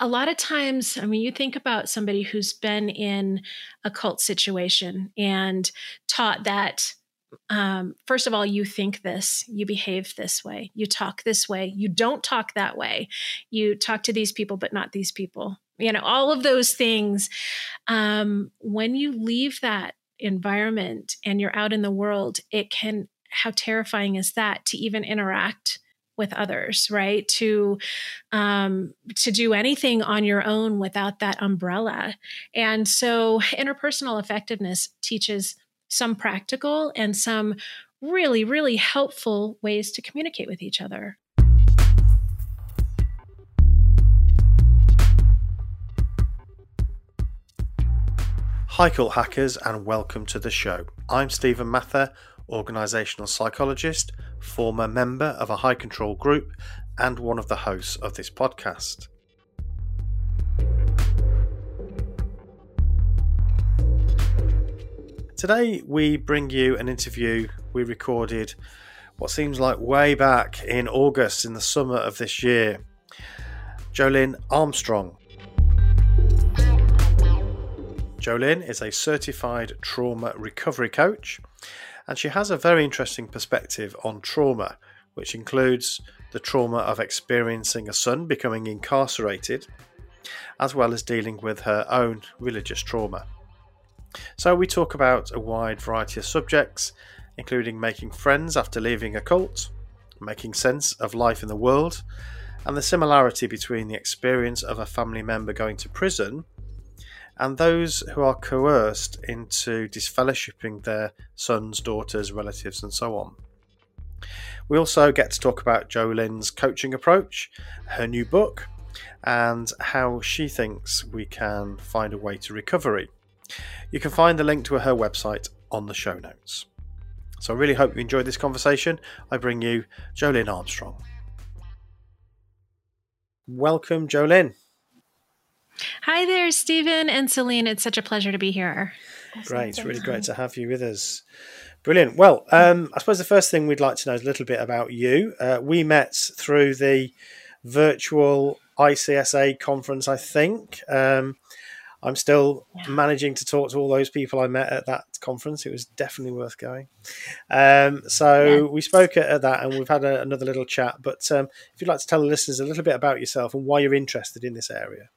a lot of times, I mean, you think about somebody who's been in a cult situation and taught that um, first of all, you think this, you behave this way, you talk this way, you don't talk that way, you talk to these people, but not these people. You know, all of those things. Um, when you leave that environment and you're out in the world, it can, how terrifying is that to even interact? With others right? To um, to do anything on your own without that umbrella. And so interpersonal effectiveness teaches some practical and some really really helpful ways to communicate with each other. Hi, cult hackers, and welcome to the show. I'm Stephen Mather, organisational psychologist, former member of a high control group, and one of the hosts of this podcast. Today, we bring you an interview we recorded what seems like way back in August in the summer of this year. Jolynn Armstrong. Jolynn is a certified trauma recovery coach and she has a very interesting perspective on trauma, which includes the trauma of experiencing a son becoming incarcerated, as well as dealing with her own religious trauma. So, we talk about a wide variety of subjects, including making friends after leaving a cult, making sense of life in the world, and the similarity between the experience of a family member going to prison and those who are coerced into disfellowshipping their sons, daughters, relatives, and so on. We also get to talk about Jolynn's coaching approach, her new book, and how she thinks we can find a way to recovery. You can find the link to her website on the show notes. So I really hope you enjoyed this conversation. I bring you Jolynn Armstrong. Welcome, Jolynn. Hi there, Stephen and Celine. It's such a pleasure to be here. Great. It's really great to have you with us. Brilliant. Well, um, I suppose the first thing we'd like to know is a little bit about you. Uh, we met through the virtual ICSA conference, I think. Um, I'm still yeah. managing to talk to all those people I met at that conference. It was definitely worth going. Um, so yeah. we spoke at, at, that and we've had a, another little chat. But um, if you'd like to tell the listeners a little bit about yourself and why you're interested in this area.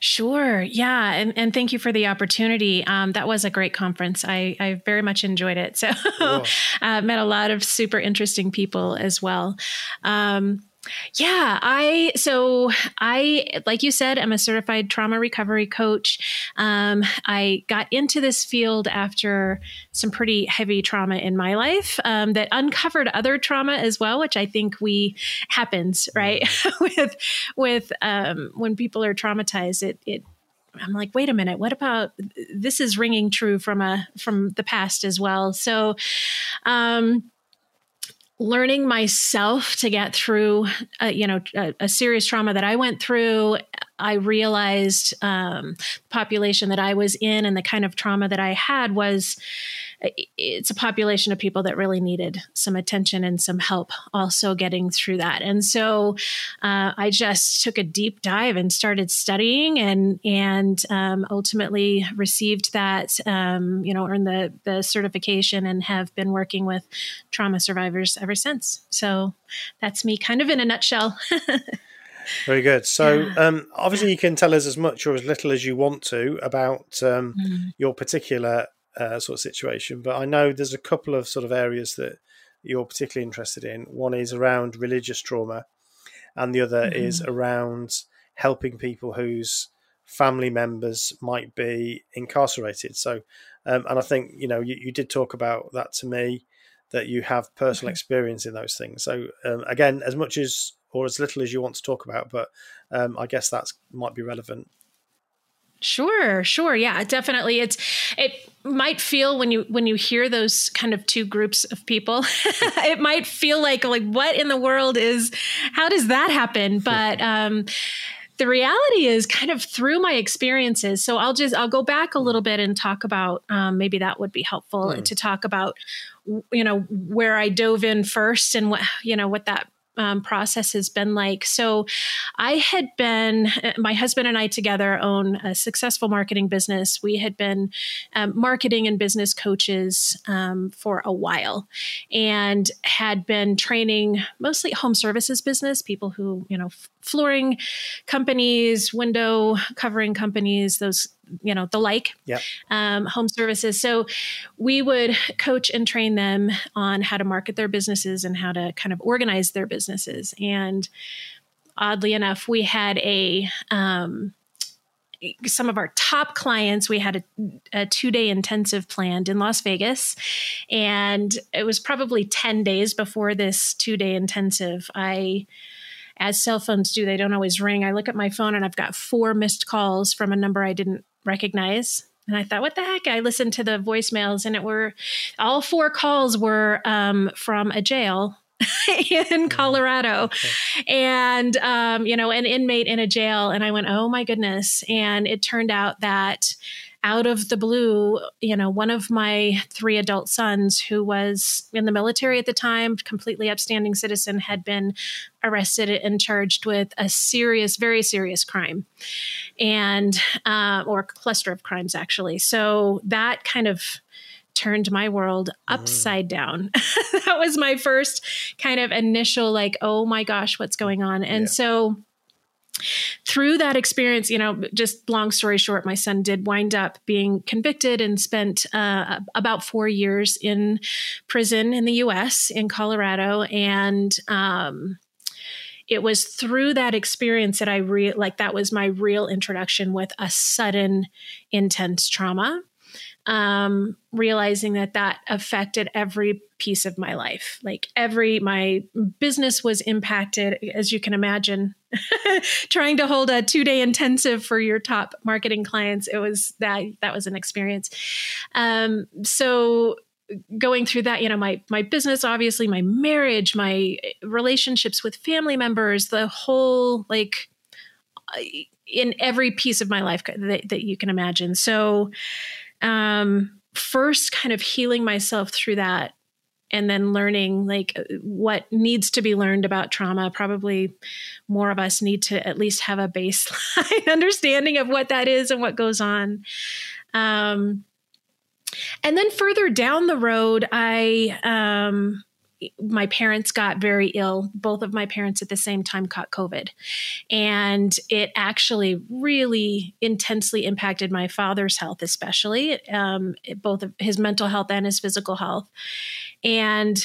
Sure. Yeah. And, and thank you for the opportunity. Um, that was a great conference. I, I very much enjoyed it. So, uh, met a lot of super interesting people as well. Um, yeah, I so I like you said, I'm a certified trauma recovery coach. Um, I got into this field after some pretty heavy trauma in my life um, that uncovered other trauma as well, which I think we happens right mm-hmm. with with um, when people are traumatized. It it I'm like, wait a minute, what about this is ringing true from a from the past as well. So um learning myself to get through, uh, you know, a, a, serious trauma that I went through, I realized um, the population that I was in and the kind of trauma that I had was it's a population of people that really needed some attention and some help also getting through that. And so uh, I just took a deep dive and started studying and and um, ultimately received that um, you know earned the the certification and have been working with trauma survivors ever since. So that's me, kind of in a nutshell. Very good. So, yeah. um, obviously, you can tell us as much or as little as you want to about um, mm. your particular uh, sort of situation. But I know there's a couple of sort of areas that you're particularly interested in. One is around religious trauma, and the other mm-hmm. is around helping people whose family members might be incarcerated. So, um, and I think you know you, you, did talk about that to me that you have personal experience in those things. So um, again, as much as or as little as you want to talk about, but um, I guess that might be relevant. Sure, sure. Yeah, definitely. It's it might feel when you when you hear those kind of two groups of people, it might feel like like what in the world is how does that happen? But um the reality is kind of through my experiences so i'll just i'll go back a little bit and talk about um, maybe that would be helpful mm. to talk about you know where i dove in first and what you know what that um, process has been like. So, I had been, my husband and I together own a successful marketing business. We had been um, marketing and business coaches um, for a while and had been training mostly home services business, people who, you know, flooring companies, window covering companies, those you know the like yep. um, home services so we would coach and train them on how to market their businesses and how to kind of organize their businesses and oddly enough we had a um, some of our top clients, we had a, a two day intensive planned in Las Vegas. And it was probably 10 days before this two day intensive. I as cell phones do, they don't always ring. I look at my phone and I've got four missed calls from a number I didn't recognize. And I thought, what the heck? I listened to the voicemails and it were all four calls were um, from a jail in mm-hmm. Colorado okay. and, um, you know, an inmate in a jail. And I went, oh my goodness. And it turned out that out of the blue, you know, one of my three adult sons, who was in the military at the time, completely upstanding citizen, had been arrested and charged with a serious, very serious crime, and uh, or cluster of crimes actually. So that kind of turned my world mm-hmm. upside mm. down. that was my first kind of initial like, oh my gosh, what's going on? And yeah. so through that experience, you know, just long story short, my son did wind up being convicted and spent uh, about four years in prison in the US, in Colorado. And, um, it was through that experience that I re like that was my real introduction with a sudden intense trauma um, realizing that that affected every piece of my life. Like every, my business was impacted, as you can imagine. trying to hold a two day intensive for your top marketing clients, it was that that was an experience. Um, so going through that you know my my business obviously my marriage my relationships with family members the whole like in every piece of my life that, that you can imagine so um, first kind of healing myself through that and then learning like what needs to be learned about trauma. Probably more of us need to at least have a baseline understanding of what that is and what goes on. Um, and then further down the road i um, my parents got very ill. Both of my parents at the same time caught COVID. And it actually really intensely impacted my father's health, especially um, both his mental health and his physical health. And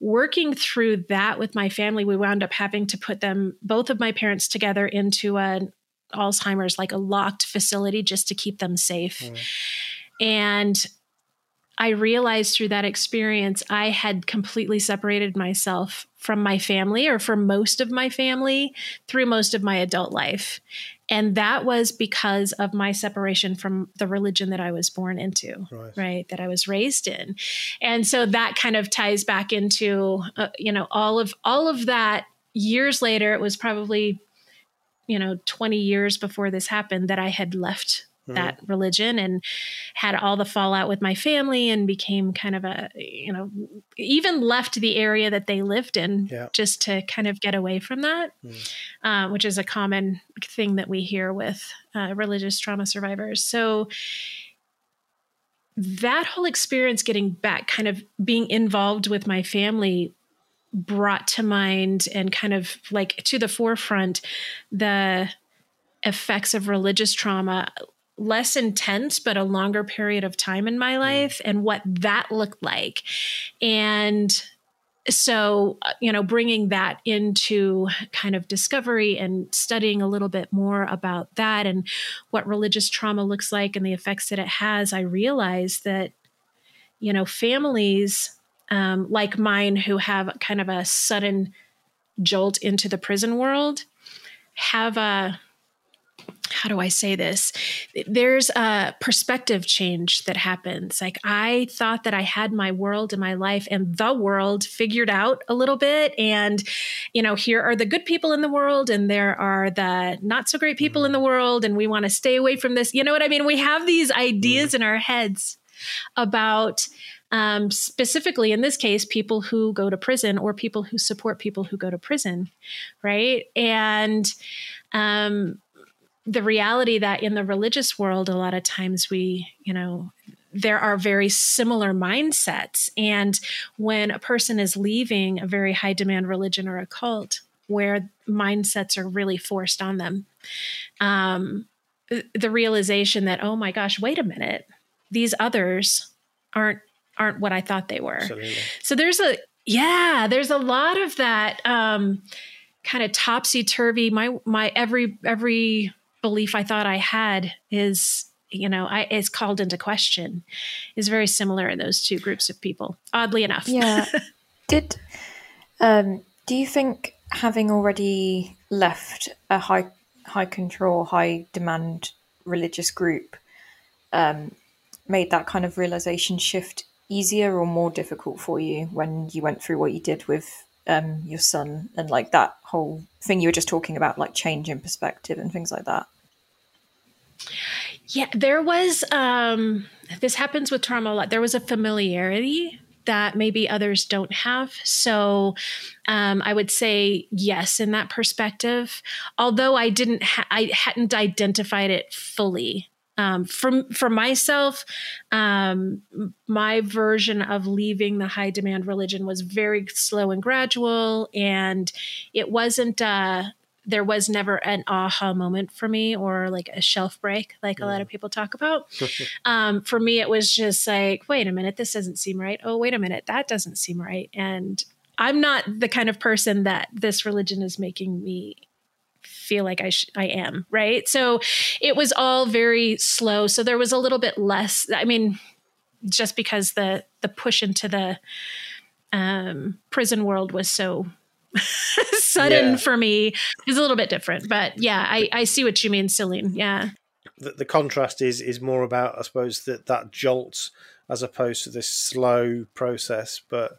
working through that with my family, we wound up having to put them, both of my parents, together into an Alzheimer's, like a locked facility just to keep them safe. Mm. And I realized through that experience, I had completely separated myself from my family or from most of my family through most of my adult life. And that was because of my separation from the religion that I was born into, right? right that I was raised in. And so that kind of ties back into, uh, you know, all of all of that years later, it was probably, you know, 20 years before this happened that I had left that religion and had all the fallout with my family and became kind of a you know even left the area that they lived in yeah. just to kind of get away from that mm. uh, which is a common thing that we hear with uh, religious trauma survivors so that whole experience getting back kind of being involved with my family brought to mind and kind of like to the forefront the effects of religious trauma less intense, but a longer period of time in my life and what that looked like. And so, uh, you know, bringing that into kind of discovery and studying a little bit more about that and what religious trauma looks like and the effects that it has, I realized that, you know, families um, like mine who have kind of a sudden jolt into the prison world have a how do I say this? There's a perspective change that happens. Like I thought that I had my world and my life and the world figured out a little bit. And, you know, here are the good people in the world and there are the not so great people in the world. And we want to stay away from this. You know what I mean? We have these ideas in our heads about um, specifically in this case, people who go to prison or people who support people who go to prison, right? And um, the reality that in the religious world, a lot of times we, you know, there are very similar mindsets. And when a person is leaving a very high demand religion or a cult, where mindsets are really forced on them, um, the realization that, oh my gosh, wait a minute, these others aren't aren't what I thought they were. Absolutely. So there's a yeah, there's a lot of that um, kind of topsy turvy. My my every every belief I thought I had is you know I, is called into question. Is very similar in those two groups of people. Oddly enough. Yeah. Did um, do you think having already left a high high control, high demand religious group um, made that kind of realization shift easier or more difficult for you when you went through what you did with um, your son and like that whole thing you were just talking about, like change in perspective and things like that? Yeah, there was. Um, this happens with trauma a lot. There was a familiarity that maybe others don't have. So um, I would say yes in that perspective. Although I didn't, ha- I hadn't identified it fully. Um, for for myself, um, my version of leaving the high demand religion was very slow and gradual, and it wasn't. Uh, there was never an aha moment for me or like a shelf break like yeah. a lot of people talk about um, for me it was just like wait a minute this doesn't seem right oh wait a minute that doesn't seem right and i'm not the kind of person that this religion is making me feel like I, sh- I am right so it was all very slow so there was a little bit less i mean just because the the push into the um, prison world was so sudden yeah. for me is a little bit different. But yeah, I, I see what you mean, Celine. Yeah. The, the contrast is is more about, I suppose, that that jolt as opposed to this slow process. But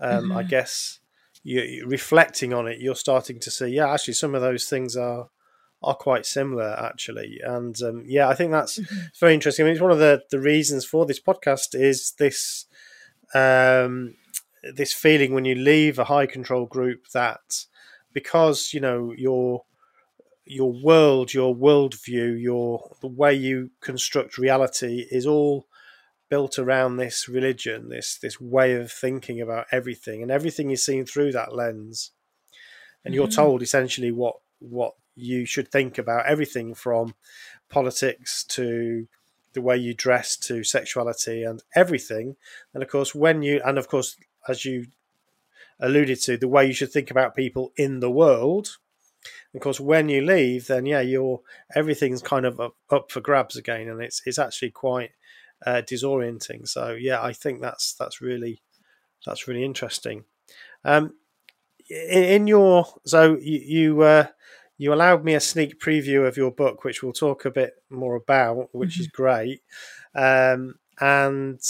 um, mm-hmm. I guess you reflecting on it, you're starting to see, yeah, actually, some of those things are are quite similar actually and um, yeah i think that's mm-hmm. very interesting i mean it's one of the the reasons for this podcast is this um, this feeling when you leave a high control group that because you know your your world, your worldview, your the way you construct reality is all built around this religion, this this way of thinking about everything, and everything is seen through that lens. And mm-hmm. you're told essentially what what you should think about everything from politics to the way you dress to sexuality and everything. And of course, when you and of course as you alluded to, the way you should think about people in the world. Of course, when you leave, then yeah, you're everything's kind of up, up for grabs again, and it's it's actually quite uh, disorienting. So yeah, I think that's that's really that's really interesting. Um, in, in your so you you, uh, you allowed me a sneak preview of your book, which we'll talk a bit more about, which mm-hmm. is great. Um, and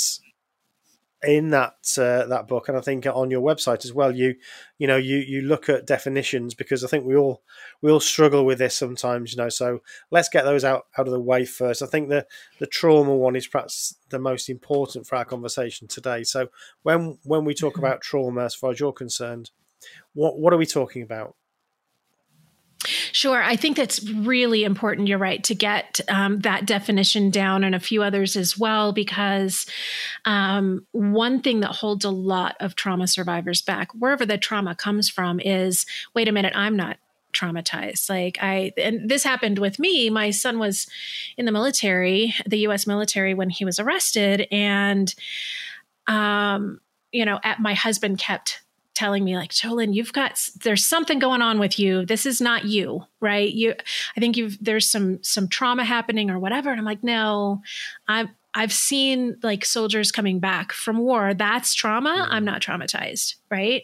in that uh, that book, and I think on your website as well, you you know you you look at definitions because I think we all we all struggle with this sometimes, you know. So let's get those out out of the way first. I think the the trauma one is perhaps the most important for our conversation today. So when when we talk mm-hmm. about trauma, as far as you're concerned, what what are we talking about? Sure. I think that's really important. You're right to get um, that definition down and a few others as well, because um, one thing that holds a lot of trauma survivors back, wherever the trauma comes from, is wait a minute, I'm not traumatized. Like I, and this happened with me. My son was in the military, the U.S. military, when he was arrested, and um, you know, at, my husband kept telling me like Jolynn, you've got there's something going on with you. This is not you, right? You I think you've there's some some trauma happening or whatever. And I'm like, no, I'm I've seen like soldiers coming back from war. That's trauma. Mm-hmm. I'm not traumatized, right?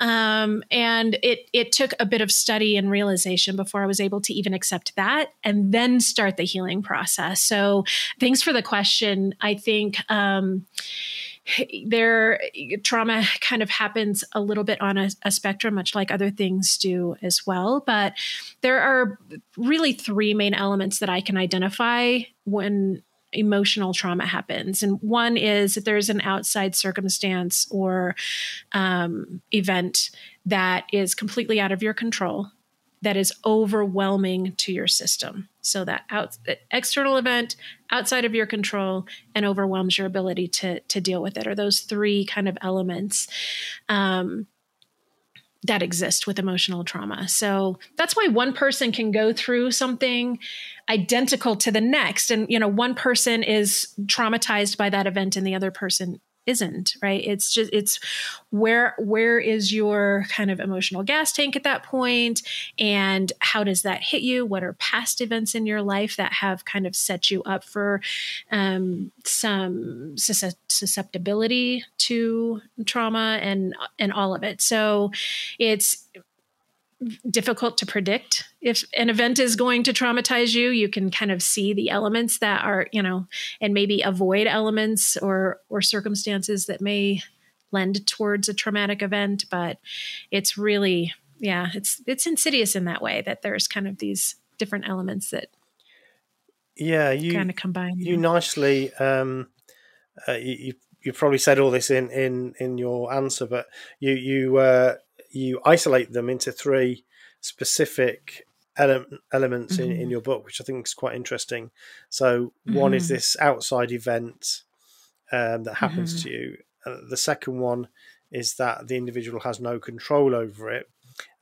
Um, and it it took a bit of study and realization before I was able to even accept that and then start the healing process. So thanks for the question. I think um, their trauma kind of happens a little bit on a, a, spectrum, much like other things do as well. But there are really three main elements that I can identify when emotional trauma happens. And one is that there's an outside circumstance or um, event that is completely out of your control, that is overwhelming to your system. So that out, external event outside of your control and overwhelms your ability to to deal with it. Are those three kind of elements? Um, that exist with emotional trauma. So that's why one person can go through something identical to the next and you know one person is traumatized by that event and the other person isn't right? It's just it's where where is your kind of emotional gas tank at that point? And how does that hit you? What are past events in your life that have kind of set you up for um, some susceptibility to trauma and and all of it? So it's difficult to predict. If an event is going to traumatize you you can kind of see the elements that are you know and maybe avoid elements or or circumstances that may lend towards a traumatic event. But it's really yeah it's it's insidious in that way that there's kind of these different elements that yeah you kind of combine you nicely um uh, you, you probably said all this in in in your answer but you you uh you isolate them into three specific ele- elements mm-hmm. in, in mm-hmm. your book, which I think is quite interesting. So, mm-hmm. one is mm-hmm. this outside event um, that happens mm-hmm. to you. Uh, the second one is that the individual has no control over it.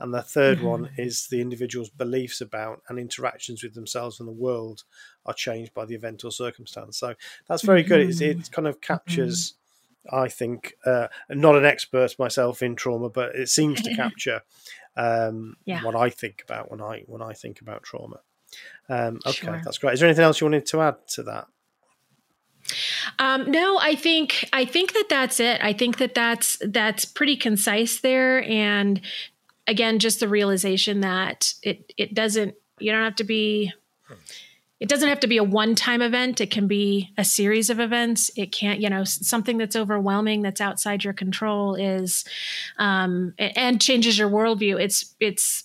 And the 3rd one mm-hmm. is the individual's beliefs about and interactions with themselves and the world are changed by the event or circumstance. So that's very good. It, it kind of captures I think, uh, not an expert myself in trauma, but it seems to capture um, yeah. what I think about when I when I think about trauma. Um, okay, sure. that's great. Is there anything else you wanted to add to that? Um, no, I think I think that that's it. I think that that's that's pretty concise there, and again, just the realization that it it doesn't. You don't have to be it doesn't have to be a one time event. It can be a series of events. It can't, you know, something that's overwhelming that's outside your control is, um, and changes your worldview. It's, it's,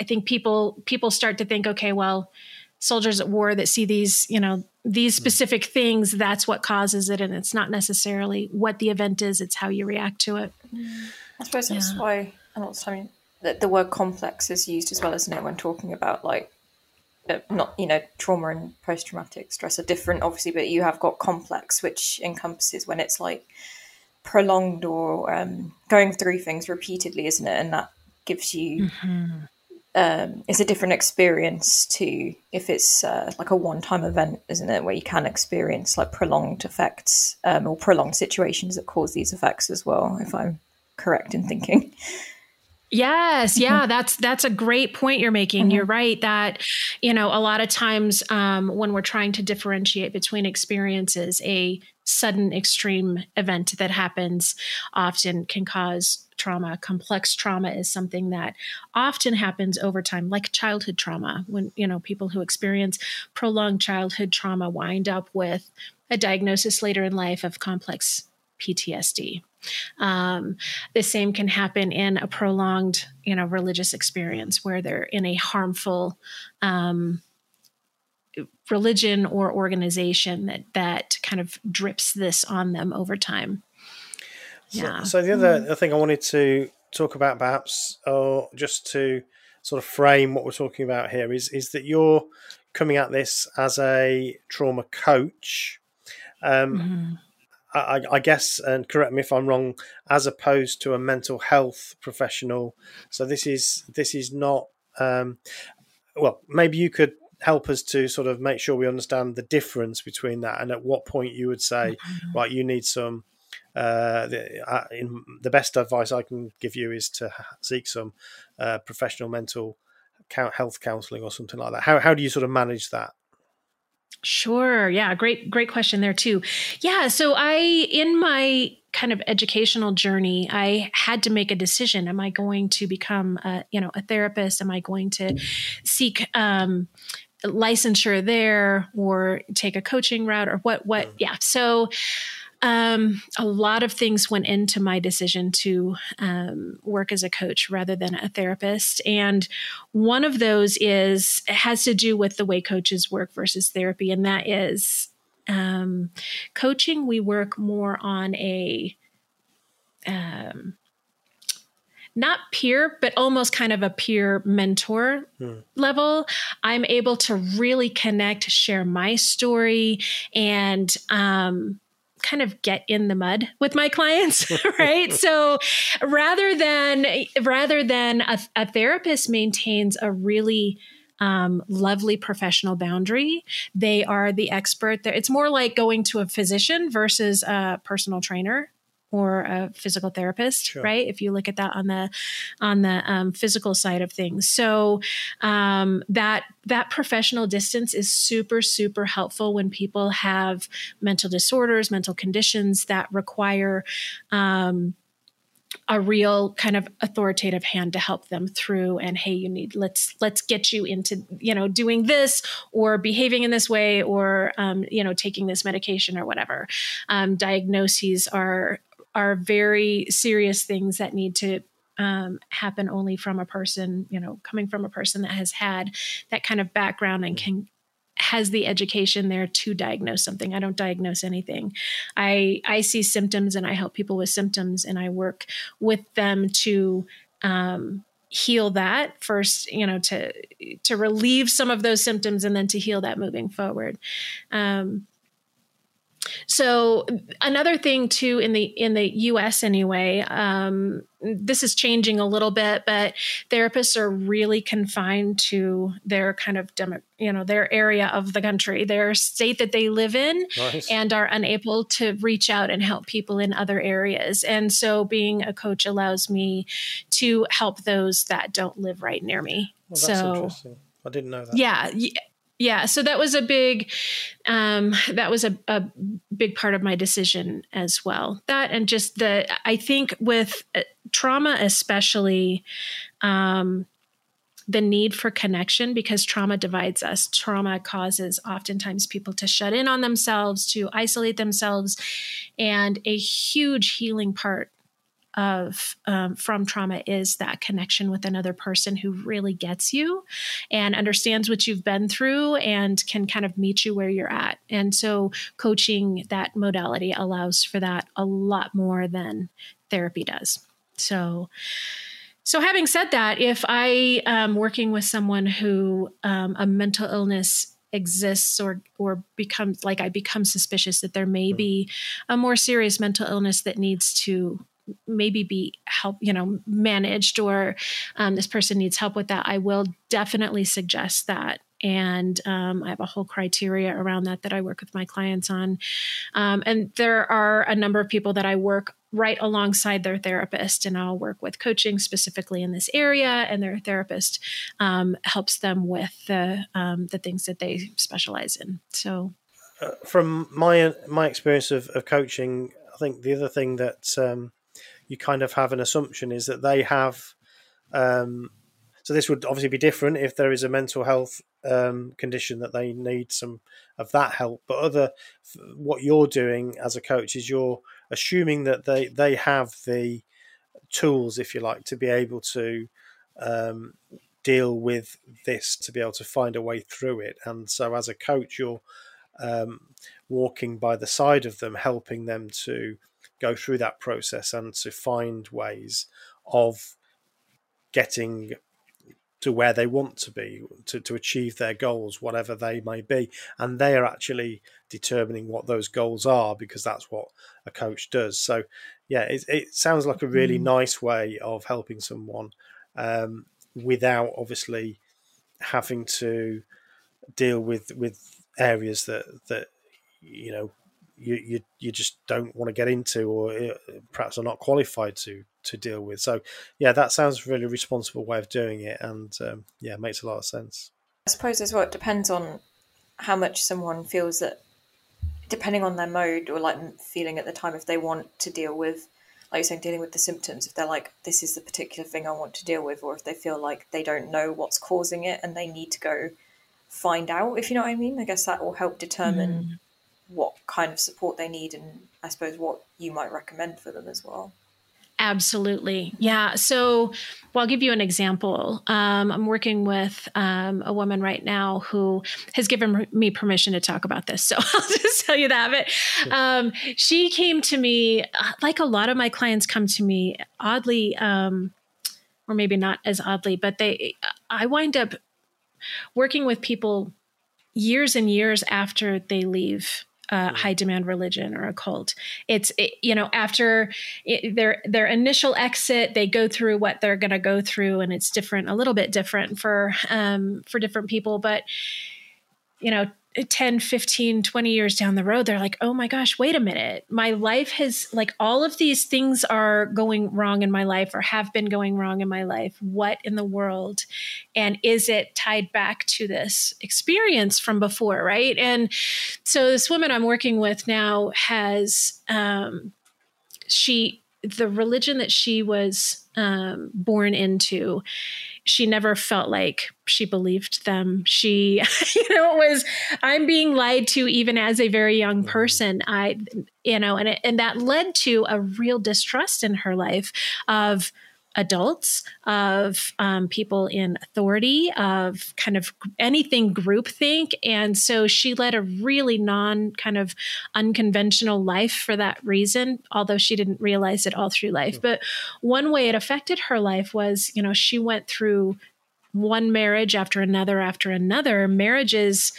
I think people, people start to think, okay, well, soldiers at war that see these, you know, these hmm. specific things, that's what causes it. And it's not necessarily what the event is, it's how you react to it. I suppose that's yeah. why a lot of time the, the word complex is used as well, isn't it, when talking about like not you know trauma and post traumatic stress are different obviously but you have got complex which encompasses when it's like prolonged or um, going through things repeatedly isn't it? And that gives you mm-hmm. um, it's a different experience to if it's uh, like a one-time event isn't it? Where you can experience like prolonged effects um, or prolonged situations that cause these effects as well if i'm correct in thinking Yes, yeah, mm-hmm. that's that's a great point you're making. Mm-hmm. You're right that you know a lot of times um, when we're trying to differentiate between experiences, a sudden extreme event that happens often can cause trauma. Complex trauma is something that often happens over time, like childhood trauma. When you know people who experience prolonged childhood trauma wind up with a diagnosis later in life of complex PTSD. Um, the same can happen in a prolonged, you know, religious experience where they're in a harmful um, religion or organization that that kind of drips this on them over time. Yeah. So, so the other mm. thing I wanted to talk about, perhaps, or just to sort of frame what we're talking about here, is is that you're coming at this as a trauma coach. Um, mm-hmm I, I, guess, and correct me if I'm wrong, as opposed to a mental health professional. So this is this is not. Um, well, maybe you could help us to sort of make sure we understand the difference between that, and at what point you would say, mm-hmm. right, you need some. Uh, the, uh, in, the best advice I can give you is to seek some uh, professional mental health counselling or something like that. How how do you sort of manage that? Sure. Yeah. Great, great question there too. Yeah. So I, in my kind of educational journey, I had to make a decision. Am I going to become a, you know, a therapist? Am I going to seek, um, licensure there or take a coaching route or what, what? Yeah. So, um, a lot of things went into my decision to um, work as a coach rather than a therapist. And one of those is has to do with the way coaches work versus therapy. And that is um, coaching, we work more on a um, not peer, but almost kind of a peer mentor hmm. level. I'm able to really connect, share my story, and um, kind of get in the mud with my clients right so rather than rather than a, a therapist maintains a really um, lovely professional boundary. They are the expert. There, it's more like going to a physician versus a personal trainer or a physical therapist sure. right? If you look at that on the on the um, physical side of things. So um, that that professional distance is super super helpful when people have mental disorders mental conditions that require um, a real kind of authoritative hand to help them through and hey you need let's let's get you into you know doing this or behaving in this way or um, you know taking this medication or whatever. Um, diagnoses are are very serious things that need to um, happen only from a person, you know, coming from a person that has had that kind of background and can has the education there to diagnose something. I don't diagnose anything. I I see symptoms and I help people with symptoms and I work with them to um, heal that first you know to to relieve some of those symptoms and then to heal that moving forward um, so another thing too in the in the U.S. anyway, um, this is changing a little bit, but therapists are really confined to their kind of demo, you know their area of the country, their state that they live in, nice. and are unable to reach out and help people in other areas. And so, being a coach allows me to help those that don't live right near me. Well, so. I didn't know that. Yeah, yeah so that was a big um, that was a, a, big part of my decision as well. That and just the i think with uh, trauma especially um, the need for connection because trauma divides us. Trauma causes oftentimes people to shut in on themselves to isolate themselves and a huge healing part of um, from trauma is that connection with another person who really gets you and understands what you've been through and can kind of meet you where you're at and so coaching that modality allows for that a lot more than therapy does so so having said that if i am working with someone who um, a mental illness exists or or becomes like I become suspicious that there may hmm. be a more serious mental illness that needs to maybe be help you know managed or um, this person needs help with that i will definitely suggest that. And um, i have a whole criteria around that that i work with my clients on. Um, and there are a number of people that i work right alongside their therapist and i'll work with coaching specifically in this area and their therapist um, helps them with the um, the things that they specialize in. So uh, from my my experience of, of coaching i think the other thing that um, you kind of have an assumption is that they have. Um, so this would obviously be different if there is a mental health um, condition that they need some of that help. But other, what you're doing as a coach is you're assuming that they they have the tools, if you like, to be able to um, deal with this, to be able to find a way through it. And so, as a coach, you're um, walking by the side of them, helping them to go through that process and to find ways of getting to where they want to be to, to achieve their goals whatever they may be and they are actually determining what those goals are because that's what a coach does so yeah it, it sounds like a really mm. nice way of helping someone um, without obviously having to deal with with areas that that you know you, you you just don't want to get into or uh, perhaps are not qualified to to deal with. So yeah that sounds a really responsible way of doing it and um, yeah makes a lot of sense. I suppose as well it depends on how much someone feels that depending on their mode or like feeling at the time if they want to deal with like you're saying dealing with the symptoms if they're like this is the particular thing i want to deal with or if they feel like they don't know what's causing it and they need to go find out if you know what i mean. I guess that will help determine mm what kind of support they need and I suppose what you might recommend for them as well. Absolutely. Yeah. So, well, I'll give you an example. Um, I'm working with um, a woman right now who has given me permission to talk about this. So I'll just tell you that. But um, she came to me, uh, like a lot of my clients come to me, oddly, um, or maybe not as oddly, but they, I wind up working with people years and years after they leave a high demand religion or a cult. It's it, you know after it, their their initial exit, they go through what they're going to go through, and it's different, a little bit different for um, for different people. But you know, 10 15 20 years down the road they're like oh my gosh wait a minute. My life has like all of these things are going wrong in my life or have been going wrong in my life. What in the world? And is it tied back to this experience from before? Right? And so this woman i'm working with now has um she the religion that she was um, born into she never felt like she believed them. She, you know, it was, I'm being lied to even as a very young mm-hmm. person. I, you know, and, it, and that led to a real distrust in her life of, adults, of um, people in authority, of kind of anything groupthink. And so she led a really non kind of unconventional life for that reason, although she didn't realize it all through life. But one way it affected her life was, you know, she went through one marriage after another after another, marriages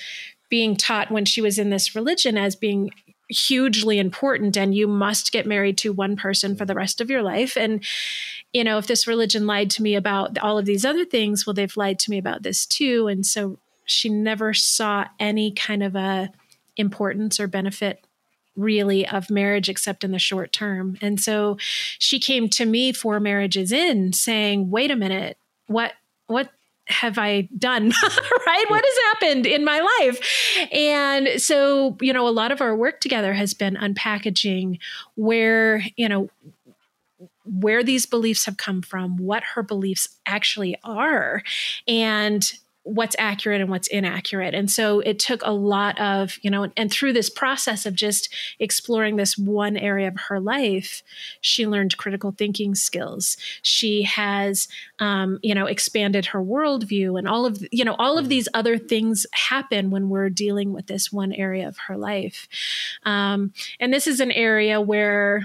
being taught when she was in this religion as being hugely important and you must get married to one person for the rest of your life and you know if this religion lied to me about all of these other things well they've lied to me about this too and so she never saw any kind of a importance or benefit really of marriage except in the short term and so she came to me four marriages in saying wait a minute what what have I done? right? What has happened in my life? And so, you know, a lot of our work together has been unpackaging where, you know, where these beliefs have come from, what her beliefs actually are, and what's accurate and what's inaccurate. And so it took a lot of, you know, and through this process of just exploring this one area of her life, she learned critical thinking skills. She has, um, you know, expanded her worldview and all of, you know, all of these other things happen when we're dealing with this one area of her life. Um, and this is an area where,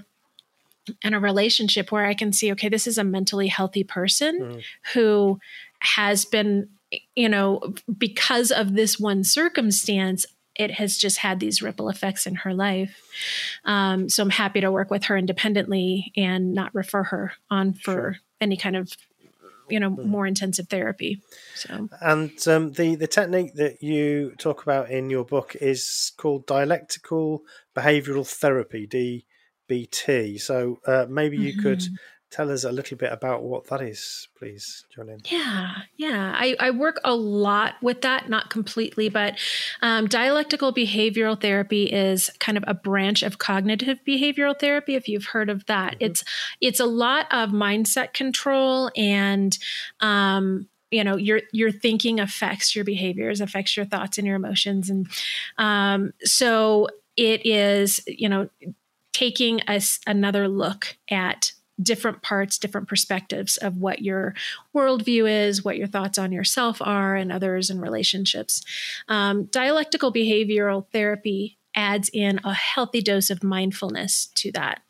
in a relationship where I can see, okay, this is a mentally healthy person mm. who has been you know, because of this one circumstance, it has just had these ripple effects in her life. Um, so I'm happy to work with her independently and not refer her on for sure. any kind of you know mm. more intensive therapy so and um, the the technique that you talk about in your book is called dialectical behavioral therapy dbt so uh, maybe you mm-hmm. could tell us a little bit about what that is, please, Jolene. Yeah, yeah. I, I work a lot with that, not completely, but um, dialectical behavioral therapy is kind of a branch of cognitive behavioral therapy. If you've heard of that, mm-hmm. it's it's a lot of mindset control and. Um, you know your your thinking affects your behaviors affects your thoughts and your emotions and um, so it is you know taking us another look at different parts, different perspectives of what your worldview is, what your thoughts on yourself are, and others and relationships. Um, dialectical behavioral therapy adds in a healthy dose of mindfulness to that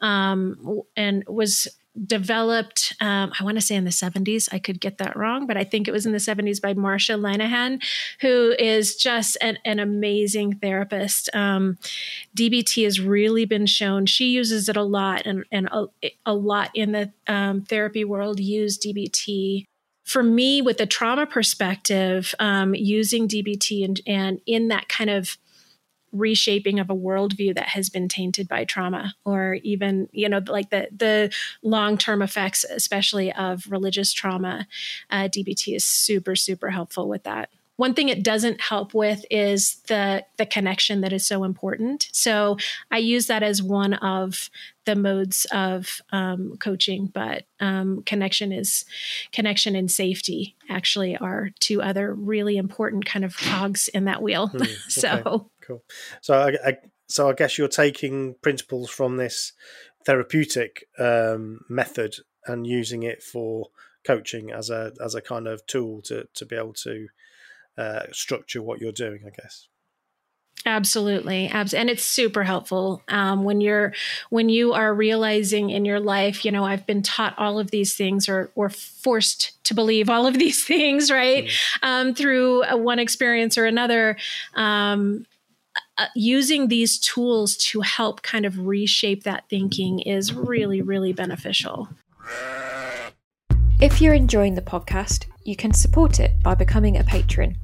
um, and was developed, um, I want to say in the 70s. I could get that wrong, but I think it was in the 70s by Marsha Linehan, who is just an, an amazing therapist. Um, DBT has really been shown. She uses it a lot, and, and a, a lot in the um, therapy world use DBT for me, with the trauma perspective, um, using DBT and, and in that kind of reshaping of a worldview that has been tainted by trauma or even you know like the the long-term effects especially of religious trauma uh, dbt is super super helpful with that one thing it doesn't help with is the the connection that is so important. So I use that as one of the modes of um, coaching, but um, connection is connection and safety actually are two other really important kind of cogs in that wheel. Mm, so okay, cool. So I, I, so I guess you're taking principles from this therapeutic um, method and using it for coaching as a as a kind of tool to to be able to uh, structure what you're doing, I guess. Absolutely, and it's super helpful um, when you're when you are realizing in your life. You know, I've been taught all of these things, or or forced to believe all of these things, right? Mm. Um, through one experience or another. Um, uh, using these tools to help kind of reshape that thinking is really, really beneficial. If you're enjoying the podcast, you can support it by becoming a patron.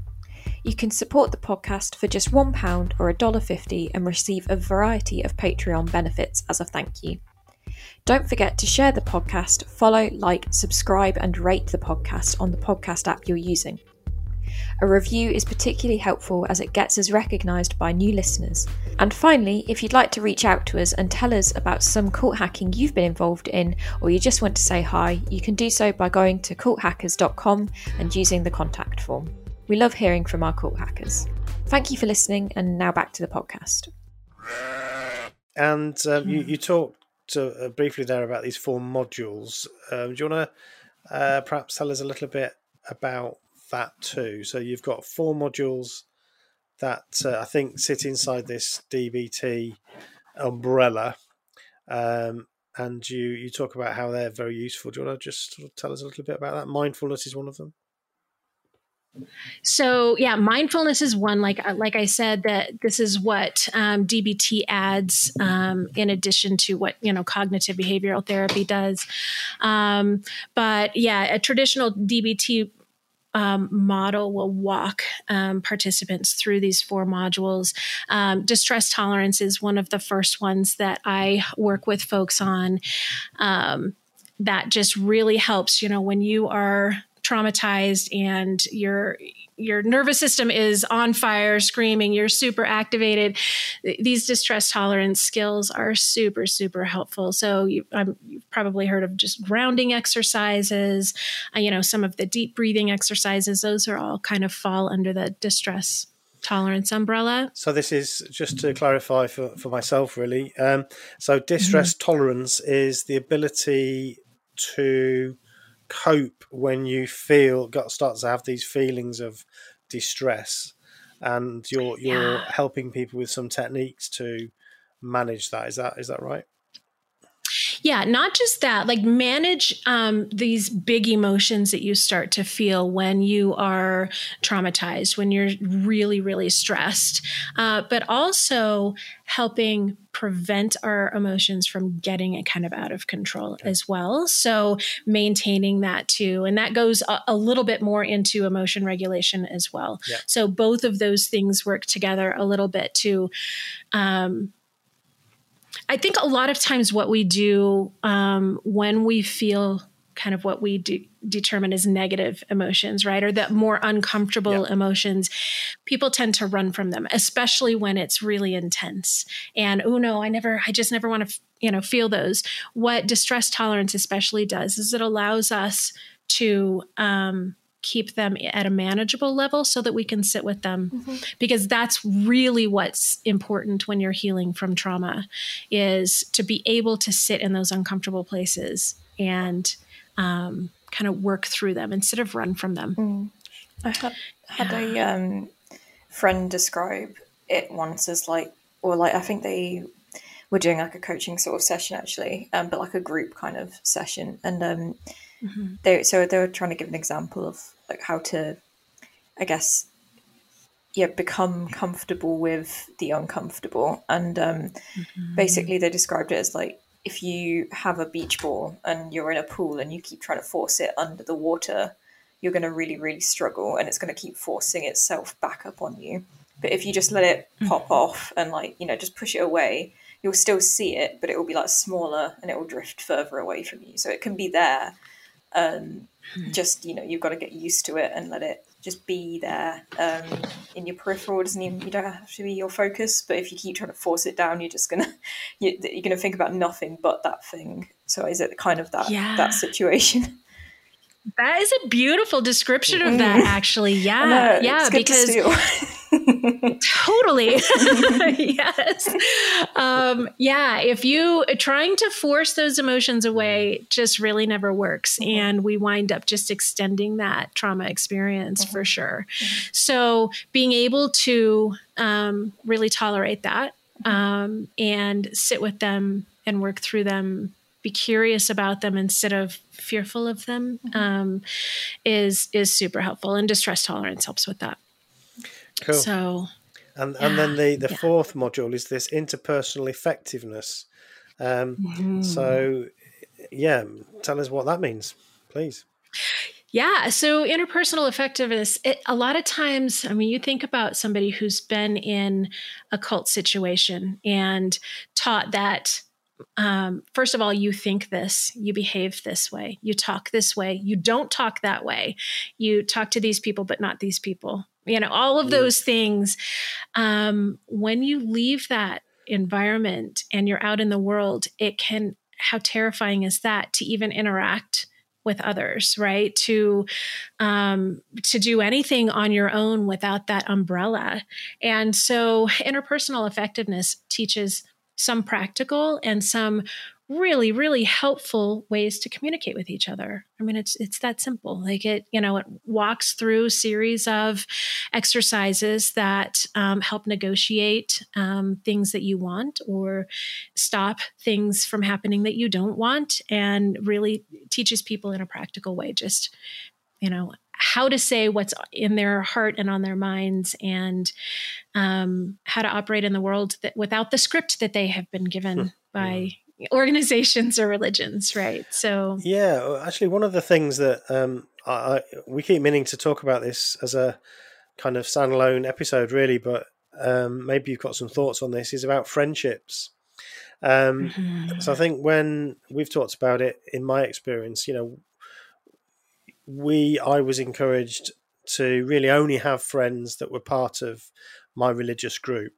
You can support the podcast for just £1 or $1.50 and receive a variety of Patreon benefits as a thank you. Don't forget to share the podcast, follow, like, subscribe, and rate the podcast on the podcast app you're using. A review is particularly helpful as it gets us recognised by new listeners. And finally, if you'd like to reach out to us and tell us about some cult hacking you've been involved in, or you just want to say hi, you can do so by going to culthackers.com and using the contact form. We love hearing from our cult hackers. Thank you for listening, and now back to the podcast. And um, you, you, talked uh, briefly there about these four modules. Um, do you want to uh, perhaps tell us a little bit about that too. So you've got four modules that uh, I think sit inside this DBT umbrella. Um, and you, you talk about how they're very useful. Do you want to just sort of tell us a little bit about that? Mindfulness is one of them. So yeah, mindfulness is one. Like uh, like I said, that this is what um, DBT adds um, in addition to what you know cognitive behavioral therapy does. Um, but yeah, a traditional DBT um, model will walk um, participants through these four modules. Um, distress tolerance is one of the first ones that I work with folks on. Um, that just really helps, you know, when you are traumatized and you're your nervous system is on fire, screaming, you're super activated. These distress tolerance skills are super, super helpful. So you, have probably heard of just grounding exercises, uh, you know, some of the deep breathing exercises. Those are all kind of fall under the distress tolerance umbrella. So this is just to clarify for, for myself, really. Um, so distress mm-hmm. tolerance is the ability to cope when you feel got start to have these feelings of distress. And you're you're yeah. helping people with some techniques to manage that. Is that is that right yeah, not just that, like manage um, these big emotions that you start to feel when you are traumatized, when you're really, really stressed, uh, but also helping prevent our emotions from getting it kind of out of control okay. as well. So maintaining that too. And that goes a, a little bit more into emotion regulation as well. Yeah. So both of those things work together a little bit to um, I think a lot of times what we do um, when we feel kind of what we de- determine as negative emotions, right? Or the more uncomfortable yeah. emotions, people tend to run from them, especially when it's really intense. And oh no, I never, I just never want to, you know, feel those. What distress tolerance especially does is it allows us to um, keep them at a manageable level so that we can sit with them mm-hmm. because that's really what's important when you're healing from trauma is to be able to sit in those uncomfortable places and um, kind of work through them instead of run from them mm. i had, had a um, friend describe it once as like or like i think they were doing like a coaching sort of session actually um, but like a group kind of session and um, Mm-hmm. They so they were trying to give an example of like how to, I guess, yeah, become comfortable with the uncomfortable. And um, mm-hmm. basically, they described it as like if you have a beach ball and you're in a pool and you keep trying to force it under the water, you're going to really, really struggle, and it's going to keep forcing itself back up on you. But if you just let it mm-hmm. pop off and like you know just push it away, you'll still see it, but it will be like smaller and it will drift further away from you. So it can be there, um, just you know, you've got to get used to it and let it just be there um, in your peripheral. It doesn't even you don't have to be your focus. But if you keep trying to force it down, you're just gonna you're, you're gonna think about nothing but that thing. So is it kind of that yeah. that situation? That is a beautiful description of that, mm. actually. Yeah, yeah, because totally. yes. Um, yeah. If you trying to force those emotions away just really never works. Mm-hmm. And we wind up just extending that trauma experience mm-hmm. for sure. Mm-hmm. So being able to um, really tolerate that mm-hmm. um, and sit with them and work through them be curious about them instead of fearful of them mm-hmm. um, is is super helpful and distress tolerance helps with that cool so and and then the the yeah. fourth module is this interpersonal effectiveness um, mm-hmm. so yeah tell us what that means please yeah. So interpersonal effectiveness, it, a lot of times, I mean, you think about somebody who's been in a cult situation and taught that um, first of all, you think this, you behave this way, you talk this way, you don't talk that way, you talk to these people, but not these people. You know, all of those things. Um, when you leave that environment and you're out in the world, it can, how terrifying is that to even interact? with others right to um, to do anything on your own without that umbrella and so interpersonal effectiveness teaches some practical and some really really helpful ways to communicate with each other i mean it's it's that simple like it you know it walks through a series of exercises that um, help negotiate um, things that you want or stop things from happening that you don't want and really teaches people in a practical way just you know how to say what's in their heart and on their minds and um, how to operate in the world that, without the script that they have been given hmm. by yeah. Organizations or religions right? So yeah actually one of the things that um, I, I, we keep meaning to talk about this as a kind of standalone episode really but um, maybe you've got some thoughts on this is about friendships. Um, mm-hmm. so i think when we've talked about it in my experience you know we I was encouraged to really only have friends that were part of my religious group,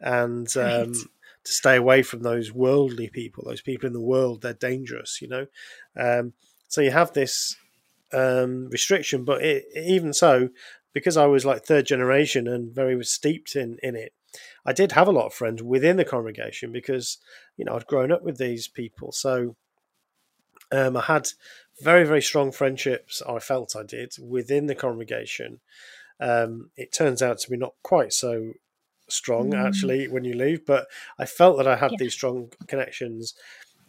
and um, to stay away from those worldly people. Those people in the world, they're dangerous, you know. Um, so you have this um, restriction, but it, even so, because I was like third generation and very steeped in in it, I did have a lot of friends within the congregation because you know I'd grown up with these people. So um, I had very, very strong friendships. I felt I did within the congregation. Um, it turns out to be not quite so strong mm. actually when you leave, but I felt that I had yeah. these strong connections.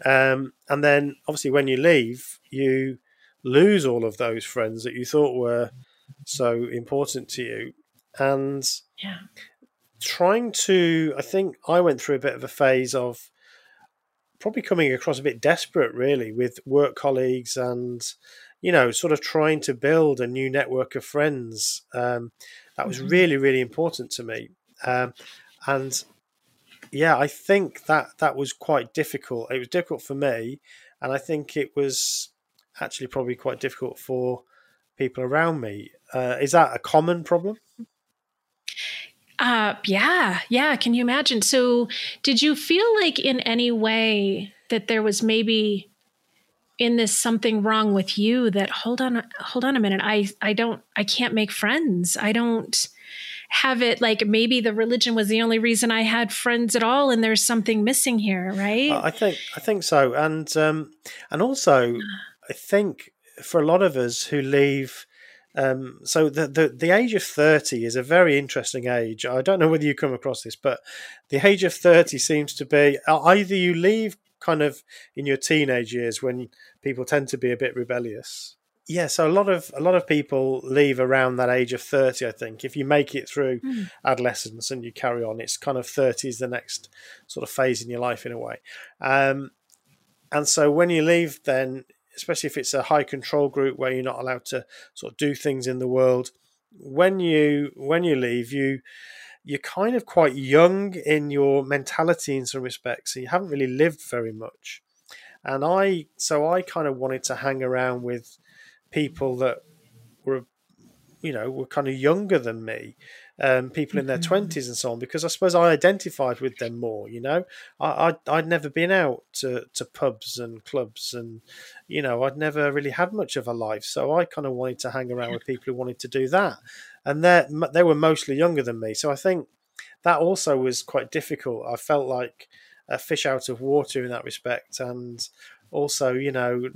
Um, and then obviously when you leave, you lose all of those friends that you thought were so important to you. And yeah. trying to, I think I went through a bit of a phase of probably coming across a bit desperate, really, with work colleagues and you know, sort of trying to build a new network of friends. Um, that was mm-hmm. really, really important to me. Um, and yeah, I think that that was quite difficult. It was difficult for me, and I think it was actually probably quite difficult for people around me. Uh, is that a common problem? Uh, yeah, yeah. Can you imagine? So, did you feel like in any way that there was maybe in this something wrong with you? That hold on, hold on a minute. I, I don't, I can't make friends. I don't have it like maybe the religion was the only reason I had friends at all, and there's something missing here, right? I think, I think so, and um, and also, I think for a lot of us who leave um, so the, the the age of thirty is a very interesting age. I don't know whether you come across this, but the age of thirty seems to be uh, either you leave kind of in your teenage years when people tend to be a bit rebellious. Yeah, so a lot of a lot of people leave around that age of thirty. I think if you make it through mm. adolescence and you carry on, it's kind of thirty is the next sort of phase in your life in a way. Um, and so when you leave, then especially if it's a high control group where you're not allowed to sort of do things in the world. When you when you leave, you you're kind of quite young in your mentality in some respects, so you haven't really lived very much. And I so I kind of wanted to hang around with people that were you know were kind of younger than me um, people in their 20s mm-hmm. and so on because I suppose I identified with them more. You know, I, I would never been out to, to pubs and clubs, and you know I'd never really had much of a life, so I kind of wanted to hang around with people who wanted to do that. and they they were mostly younger than me. So I think that also was quite difficult. I felt like a fish out of water in that respect, and also, you know,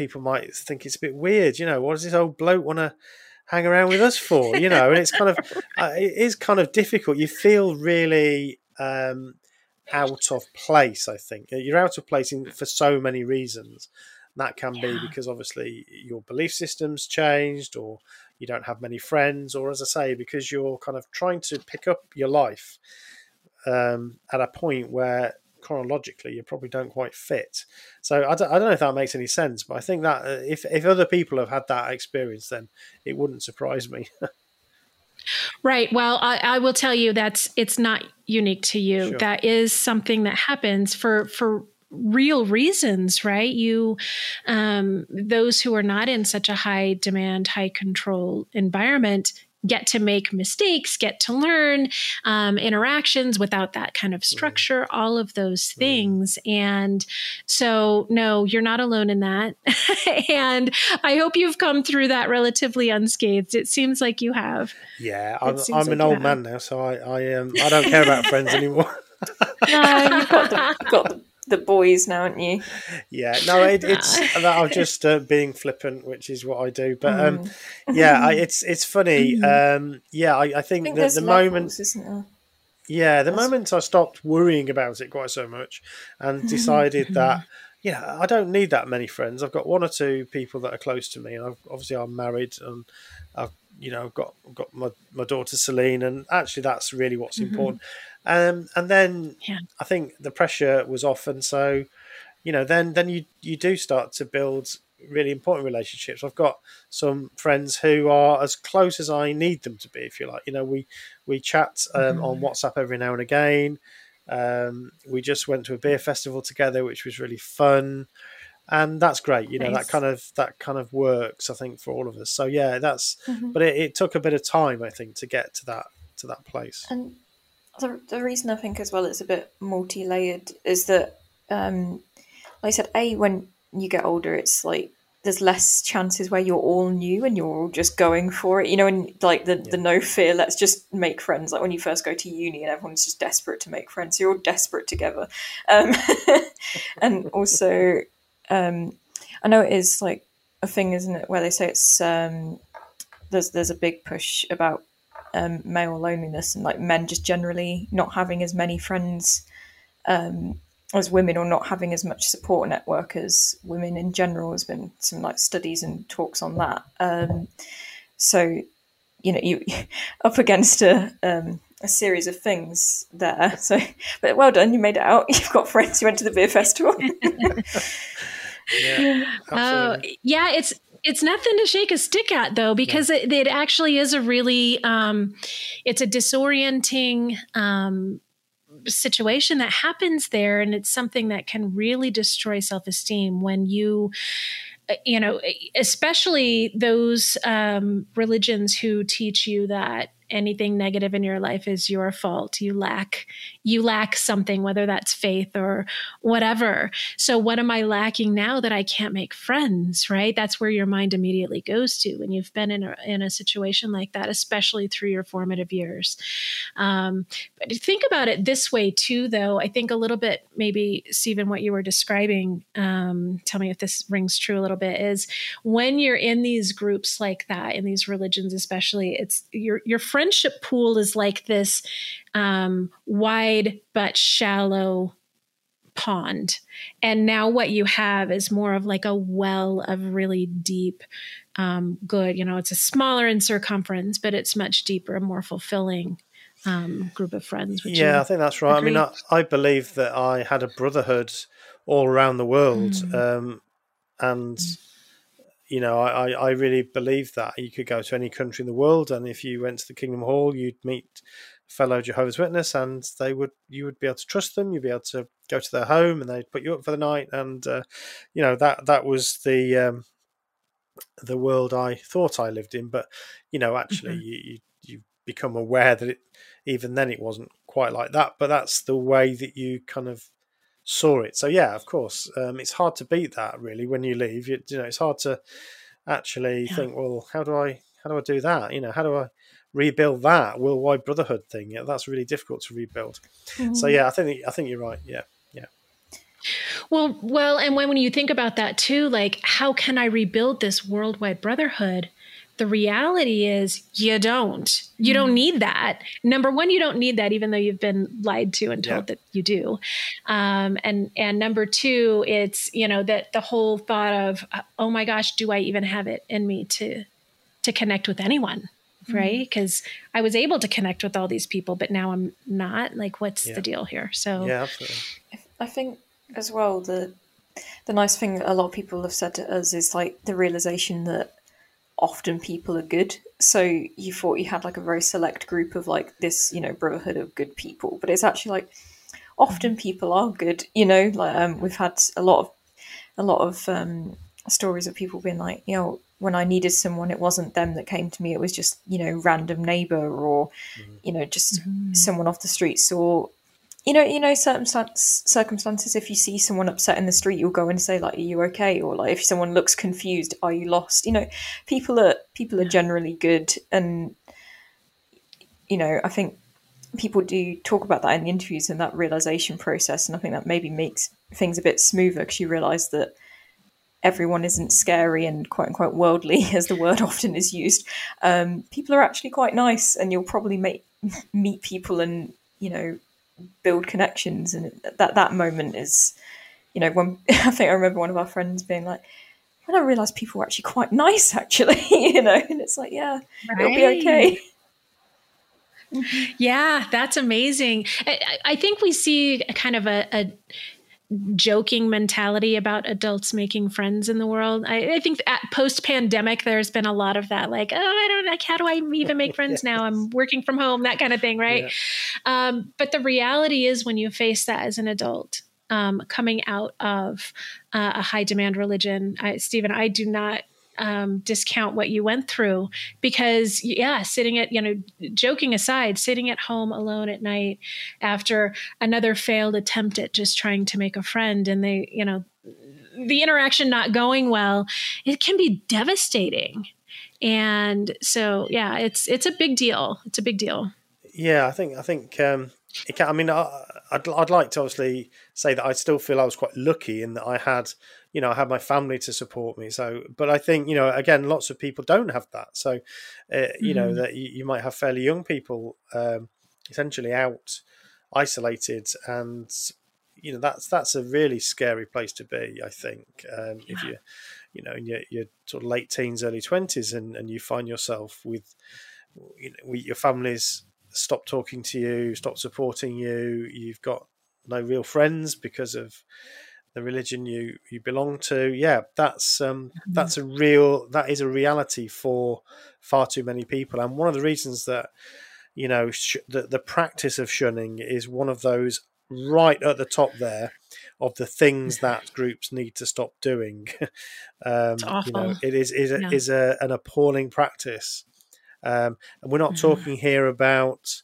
people might think it's a bit weird. You know, what does this old bloke want to hang around with us for? You know, and it's kind of uh, it is kind of difficult. You feel really um, out of place. I think you're out of place in, for so many reasons. That can yeah. be because obviously your belief system's changed, or you don't have many friends, or as I say, because you're kind of trying to pick up your life um, at a point where chronologically you probably don't quite fit. So I don't, I don't know if that makes any sense, but I think that uh, if if other people have had that experience, then it wouldn't surprise me. Right. Well, I, I, will tell you that's it's not unique to you. Sure. That is something that happens for for real reasons, right? You, um, those who are not in such a high demand, high control environment get to make mistakes, get to learn um, interactions without that kind of structure, mm. all of those mm. things. Mm. And so, no, you're not alone in that. and I hope you've come through that relatively unscathed. It seems like you have. Yeah, I'm, I'm like an old man now, so I I, um, I don't care about friends anymore. no, you've got the, got the the boys now, aren't you? Yeah, no, it, it's that I'm just uh, being flippant, which is what I do. But um, mm. yeah, I, it's it's funny. Mm. Um, yeah, I, I think, I think that the moment, yeah, the That's... moment I stopped worrying about it quite so much and decided that yeah, I don't need that many friends. I've got one or two people that are close to me, and I've, obviously I'm married and I've you know I've got got my my daughter Celine, and actually that's really what's mm-hmm. important. Um, and then yeah. I think the pressure was off, and so you know, then then you you do start to build really important relationships. I've got some friends who are as close as I need them to be, if you like. You know, we we chat um, mm-hmm. on WhatsApp every now and again. Um, we just went to a beer festival together, which was really fun, and that's great. You know, nice. that kind of that kind of works, I think, for all of us. So yeah, that's. Mm-hmm. But it, it, took a bit of time, I think, to get to that to that place. And the, the reason I think as well it's a bit multi layered is that, um, like I said, A, when you get older, it's like there's less chances where you're all new and you're all just going for it, you know, and like the, yeah. the no fear, let's just make friends. Like when you first go to uni and everyone's just desperate to make friends, so you're all desperate together. Um, and also, um, I know it is like a thing, isn't it, where they say it's um, there's there's a big push about um, male loneliness and like men just generally not having as many friends um, as women or not having as much support network as women in general. There's been some like studies and talks on that. Um, so you know you up against a um, a series of things there. So, but well done, you made it out. You've got friends. You went to the beer festival. yeah, oh, yeah. It's it's nothing to shake a stick at though because yeah. it, it, actually is a really um, it's a disorienting um, situation that happens there and it's something that can really destroy self-esteem when you uh, you know especially those um, religions who teach you that anything negative in your life is your fault. You lack you lack something whether that's faith or whatever. So what am i lacking now that i can't make friends right? That's where your mind immediately goes to when you've been in a, in a situation like that especially through your formative years. Um, but think about it this way too though. I think a little bit maybe stephen what you were describing um, tell me if this rings true a little bit is when you're in these groups like that in these religions especially it's your your friend friendship pool is like this um, wide but shallow pond. And now what you have is more of like a well of really deep, um, good, you know, it's a smaller in circumference, but it's much deeper and more fulfilling um, group of friends. yeah, I think that's right. Agree? I mean, I, I, believe that I had a brotherhood all around the world. Mm. Um, and mm you know, I, I really believe that you could go to any country in the world, and if you went to the Kingdom Hall, you'd meet fellow Jehovah's Witness, and they would you would be able to trust them. You'd be able to go to their home, and they'd put you up for the night, and uh, you know that that was the um, the world I thought I lived in. But you know, actually, mm-hmm. you, you you become aware that it even then it wasn't quite like that. But that's the way that you kind of saw it. So yeah, of course, um, it's hard to beat that really when you leave. You, you know, it's hard to actually yeah. think, well, how do I how do I do that? You know, how do I rebuild that worldwide brotherhood thing? Yeah, that's really difficult to rebuild. Mm-hmm. So yeah, I think I think you're right. Yeah, yeah. Well, well, and when when you think about that too, like how can I rebuild this worldwide brotherhood? The reality is you don't. You don't mm-hmm. need that. Number one, you don't need that, even though you've been lied to and told yeah. that you do. Um, and and number two, it's you know that the whole thought of oh my gosh, do I even have it in me to to connect with anyone? Mm-hmm. right because i was able to connect with all these people but now i'm not like what's yeah. the deal here so yeah absolutely. i think as well the the nice thing that a lot of people have said to us is like the realization that often people are good so you thought you had like a very select group of like this you know brotherhood of good people but it's actually like often people are good you know like um, we've had a lot of a lot of um, stories of people being like you know when I needed someone, it wasn't them that came to me. It was just, you know, random neighbor or, mm-hmm. you know, just mm-hmm. someone off the street or, you know, you know, certain circumstances. If you see someone upset in the street, you'll go and say like, "Are you okay?" Or like, if someone looks confused, "Are you lost?" You know, people are people are generally good, and you know, I think people do talk about that in the interviews and that realization process, and I think that maybe makes things a bit smoother because you realize that everyone isn't scary and quote unquote worldly, as the word often is used. Um, people are actually quite nice, and you'll probably make, meet people and you know build connections. And that that moment is, you know, when I think I remember one of our friends being like. When I realised people were actually quite nice, actually, you know, and it's like, yeah, right. it'll be okay. Mm-hmm. Yeah, that's amazing. I, I, think we see kind of a, a joking mentality about adults making friends in the world. I, I think post pandemic, there's been a lot of that, like, oh, I don't like, how do I even make friends now? I'm working from home, that kind of thing, right? Yeah. Um, but the reality is, when you face that as an adult, um, coming out of uh, a high demand religion, I, Stephen, I do not um, discount what you went through because yeah sitting at you know joking aside sitting at home alone at night after another failed attempt at just trying to make a friend and they you know the interaction not going well it can be devastating. And so yeah it's it's a big deal. It's a big deal. Yeah i think i think um it can, i mean I, I'd, I'd like to obviously say that i still feel i was quite lucky in that i had you know, I have my family to support me. So, but I think, you know, again, lots of people don't have that. So, uh, you mm-hmm. know, that you, you, might have fairly young people um, essentially out, isolated, and you know that's that's a really scary place to be. I think um, yeah. if you, you know, in your, your sort of late teens, early twenties, and and you find yourself with, you know, your families stop talking to you, stop supporting you. You've got no real friends because of the religion you you belong to yeah that's um mm-hmm. that's a real that is a reality for far too many people and one of the reasons that you know sh- the, the practice of shunning is one of those right at the top there of the things that groups need to stop doing um you know it is is a, yeah. is a, an appalling practice um and we're not mm-hmm. talking here about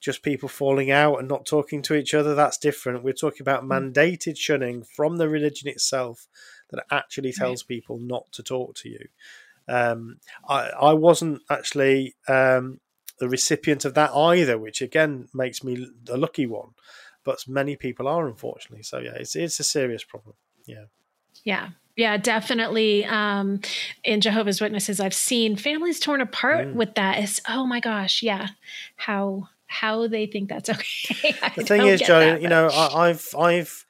just people falling out and not talking to each other, that's different. We're talking about hmm. mandated shunning from the religion itself that actually tells right. people not to talk to you. Um, I, I wasn't actually um, the recipient of that either, which again makes me a lucky one. But many people are, unfortunately. So yeah, it's it's a serious problem. Yeah. Yeah, yeah, definitely. Um, in Jehovah's Witnesses, I've seen families torn apart mm. with that. Is oh my gosh, yeah, how how they think that's okay. the thing is, Joe, you know, I, I've I've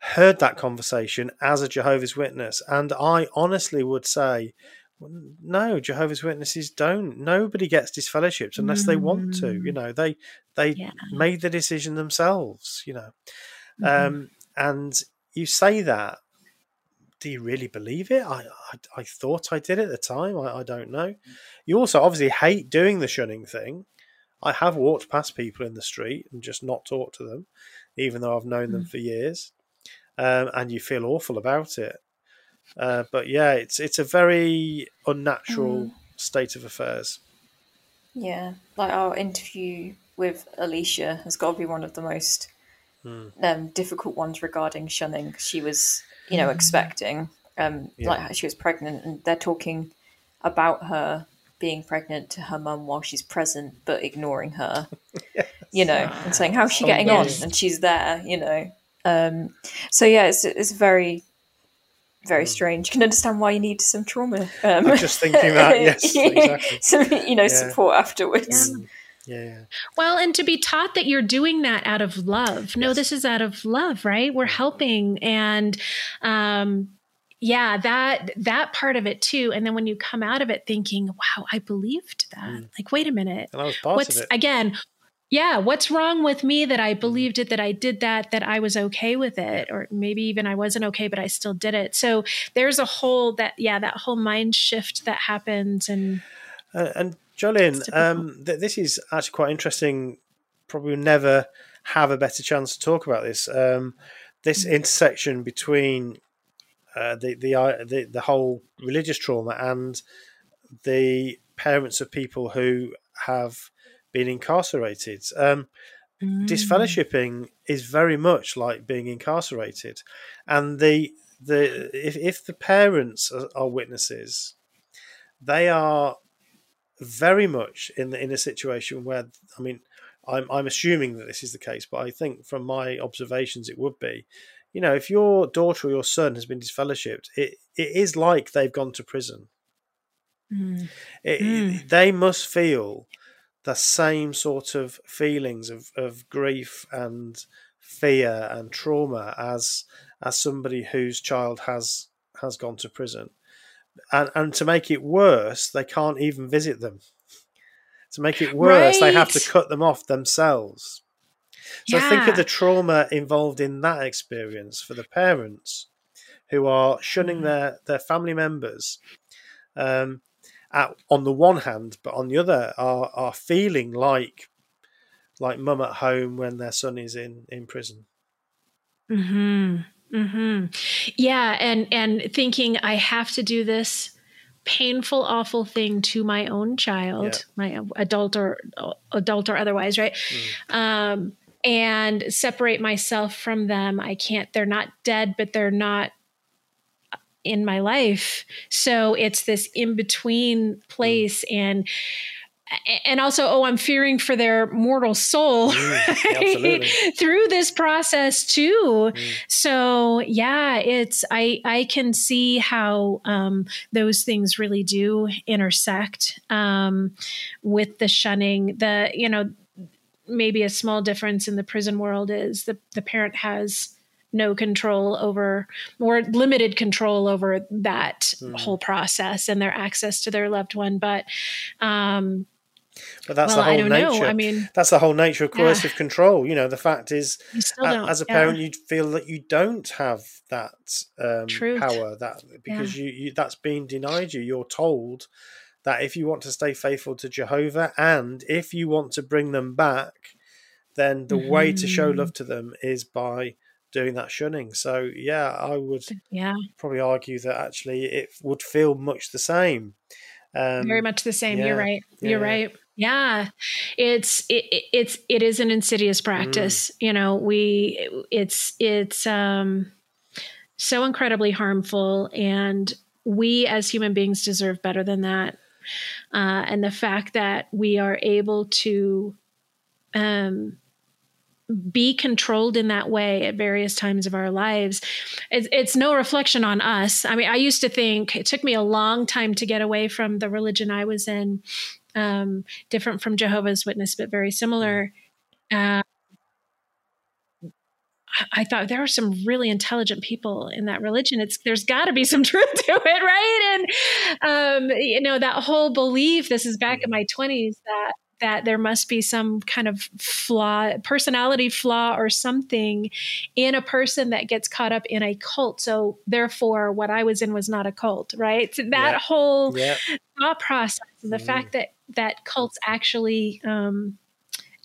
heard that conversation as a Jehovah's Witness, and I honestly would say, no, Jehovah's Witnesses don't. Nobody gets disfellowshipped unless they want to. You mm. know, they they yeah. made the decision themselves. You know, mm-hmm. um, and you say that. Do you really believe it? I, I, I thought I did at the time. I, I don't know. You also obviously hate doing the shunning thing I have walked past people in the street and just not talked to them, even though I've known mm. them hmm. for years, um, and you feel awful about it. Uh, but yeah, it's it's a very unnatural mm. state of affairs. Yeah, like our interview with Alicia has got to be one of the most mm. um, difficult ones regarding shunning. She was, you know, hmm. expecting, um, yeah. like she was pregnant, and they're talking about her being pregnant to her mum while she's present, but ignoring her. yes. You know, and saying how's she oh, getting yes. on, and she's there. You know, um, so yeah, it's it's very very mm. strange. You can understand why you need some trauma. Um, I'm just thinking that, yes, exactly. some, you know, yeah. support afterwards. Yeah. Yeah. Well, and to be taught that you're doing that out of love. No, yes. this is out of love, right? We're helping and um yeah, that that part of it too. And then when you come out of it thinking, wow, I believed that. Mm. Like, wait a minute. And I was What's again, yeah, what's wrong with me that I believed it, that I did that, that I was okay with it, or maybe even I wasn't okay, but I still did it. So there's a whole that, yeah, that whole mind shift that happens. And, uh, and Jolynn, um, th- this is actually quite interesting. Probably never have a better chance to talk about this. Um, this mm-hmm. intersection between uh, the the, uh, the the whole religious trauma and the parents of people who have been incarcerated. Um, mm. Disfellowshipping is very much like being incarcerated, and the the if, if the parents are, are witnesses, they are very much in the, in a situation where I mean, I'm I'm assuming that this is the case, but I think from my observations it would be. You know, if your daughter or your son has been disfellowshipped, it, it is like they've gone to prison. Mm. It, mm. They must feel the same sort of feelings of, of grief and fear and trauma as as somebody whose child has has gone to prison and and to make it worse, they can't even visit them. To make it worse, right. they have to cut them off themselves. So yeah. think of the trauma involved in that experience for the parents who are shunning mm-hmm. their their family members. Um, at, on the one hand, but on the other, are are feeling like like mum at home when their son is in in prison. Hmm. Hmm. Yeah, and and thinking I have to do this painful, awful thing to my own child, yeah. my adult or adult or otherwise, right? Mm. Um, and separate myself from them. I can't. They're not dead, but they're not in my life. So it's this in between place mm. and and also oh i'm fearing for their mortal soul mm, through this process too mm. so yeah it's i i can see how um, those things really do intersect um, with the shunning the you know maybe a small difference in the prison world is the the parent has no control over more limited control over that mm. whole process and their access to their loved one but um but that's well, the whole nature. Know. I mean, that's the whole nature of coercive yeah. control. You know, the fact is, as a parent, yeah. you feel that you don't have that um, power. That because yeah. you, you that's been denied you. You're told that if you want to stay faithful to Jehovah and if you want to bring them back, then the mm-hmm. way to show love mm-hmm. to them is by doing that shunning. So yeah, I would yeah probably argue that actually it would feel much the same. Um, Very much the same. Yeah, You're right. You're yeah. right. Yeah, it's it, it's it is an insidious practice. Mm. You know, we it's it's um so incredibly harmful, and we as human beings deserve better than that. Uh, and the fact that we are able to um be controlled in that way at various times of our lives it's, it's, no reflection on us. I mean i used to think it took me a long time to get away from the religion i was in um, different from jehovah's witness but very similar. Uh, I thought there are some really intelligent people in that religion. It's there's got to be some truth to it, right? And um, you know that whole belief. This is back in my twenties that that there must be some kind of flaw, personality flaw or something in a person that gets caught up in a cult. So therefore, what I was in was not a cult, right? So that yeah. whole yeah. thought process, the mm. fact that that cults actually um,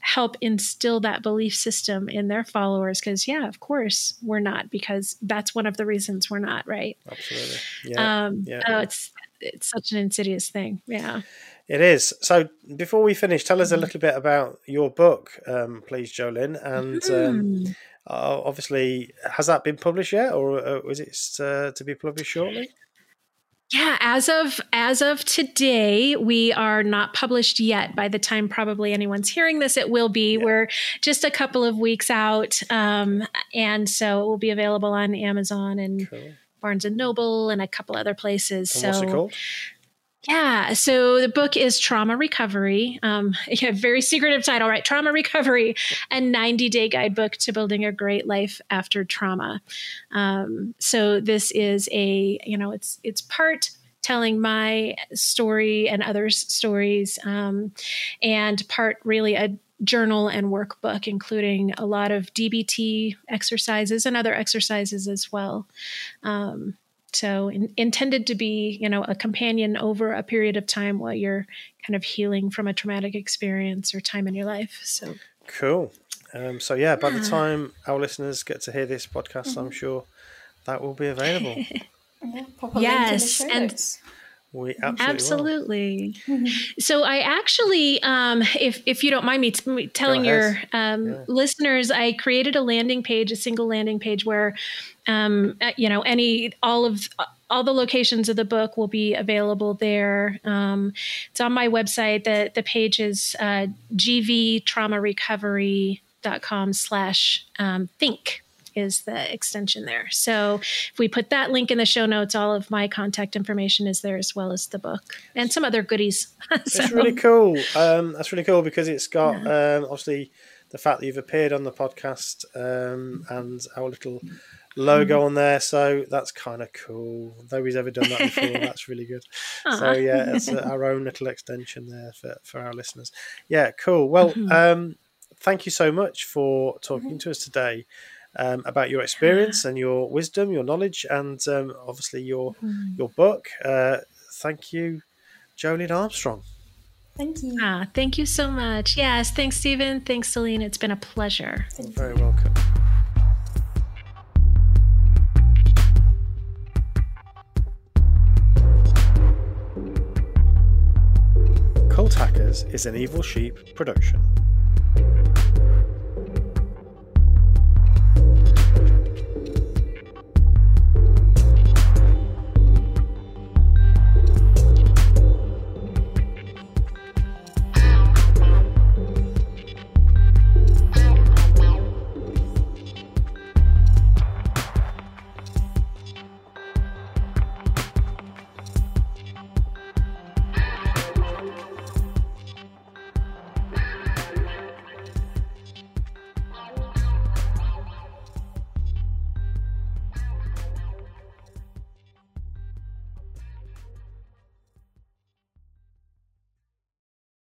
help instill that belief system in their followers because yeah of course we're not because that's one of the reasons we're not right absolutely yeah, um, yeah. Oh, it's it's such an insidious thing yeah it is. So before we finish, tell us a mm-hmm. little bit about your book, um, please, Jolynn. And um, mm. uh, obviously, has that been published yet, or uh, is it uh, to be published shortly? Yeah, as of as of today, we are not published yet. By the time probably anyone's hearing this, it will be. Yeah. We're just a couple of weeks out, um, and so it will be available on Amazon and cool. Barnes and Noble and a couple other places. And so, yeah. So the book is Trauma Recovery. Um, yeah, very secretive title, right? Trauma Recovery, a 90 day guidebook to building a great life after trauma. Um, so this is a, you know, it's it's part telling my story and others' stories, um, and part really a journal and workbook, including a lot of DBT exercises and other exercises as well. Um, so in, intended to be you know a companion over a period of time while you're kind of healing from a traumatic experience or time in your life so. Cool. Um, so yeah by the time our listeners get to hear this podcast mm-hmm. i'm sure that will be available. Yeah, yes and we absolutely. absolutely. so I actually, um, if if you don't mind me t- telling your um, yeah. listeners, I created a landing page, a single landing page where, um, uh, you know, any all of all the locations of the book will be available there. Um, it's on my website. The the page is uh, gvtraumarecovery.com slash um, think is the extension there. So if we put that link in the show notes, all of my contact information is there as well as the book and some other goodies. so. It's really cool. Um, that's really cool because it's got yeah. um, obviously the fact that you've appeared on the podcast um, and our little logo mm. on there. So that's kind of cool. Nobody's ever done that before. that's really good. So yeah, it's uh, our own little extension there for, for our listeners. Yeah, cool. Well, mm-hmm. um, thank you so much for talking mm-hmm. to us today um, about your experience and your wisdom, your knowledge, and um, obviously your mm. your book. Uh, thank you, Jolynn Armstrong. Thank you. Ah, thank you so much. Yes, thanks, Stephen. Thanks, Celine. It's been a pleasure. Thank You're very welcome. Cult Hackers is an Evil Sheep production.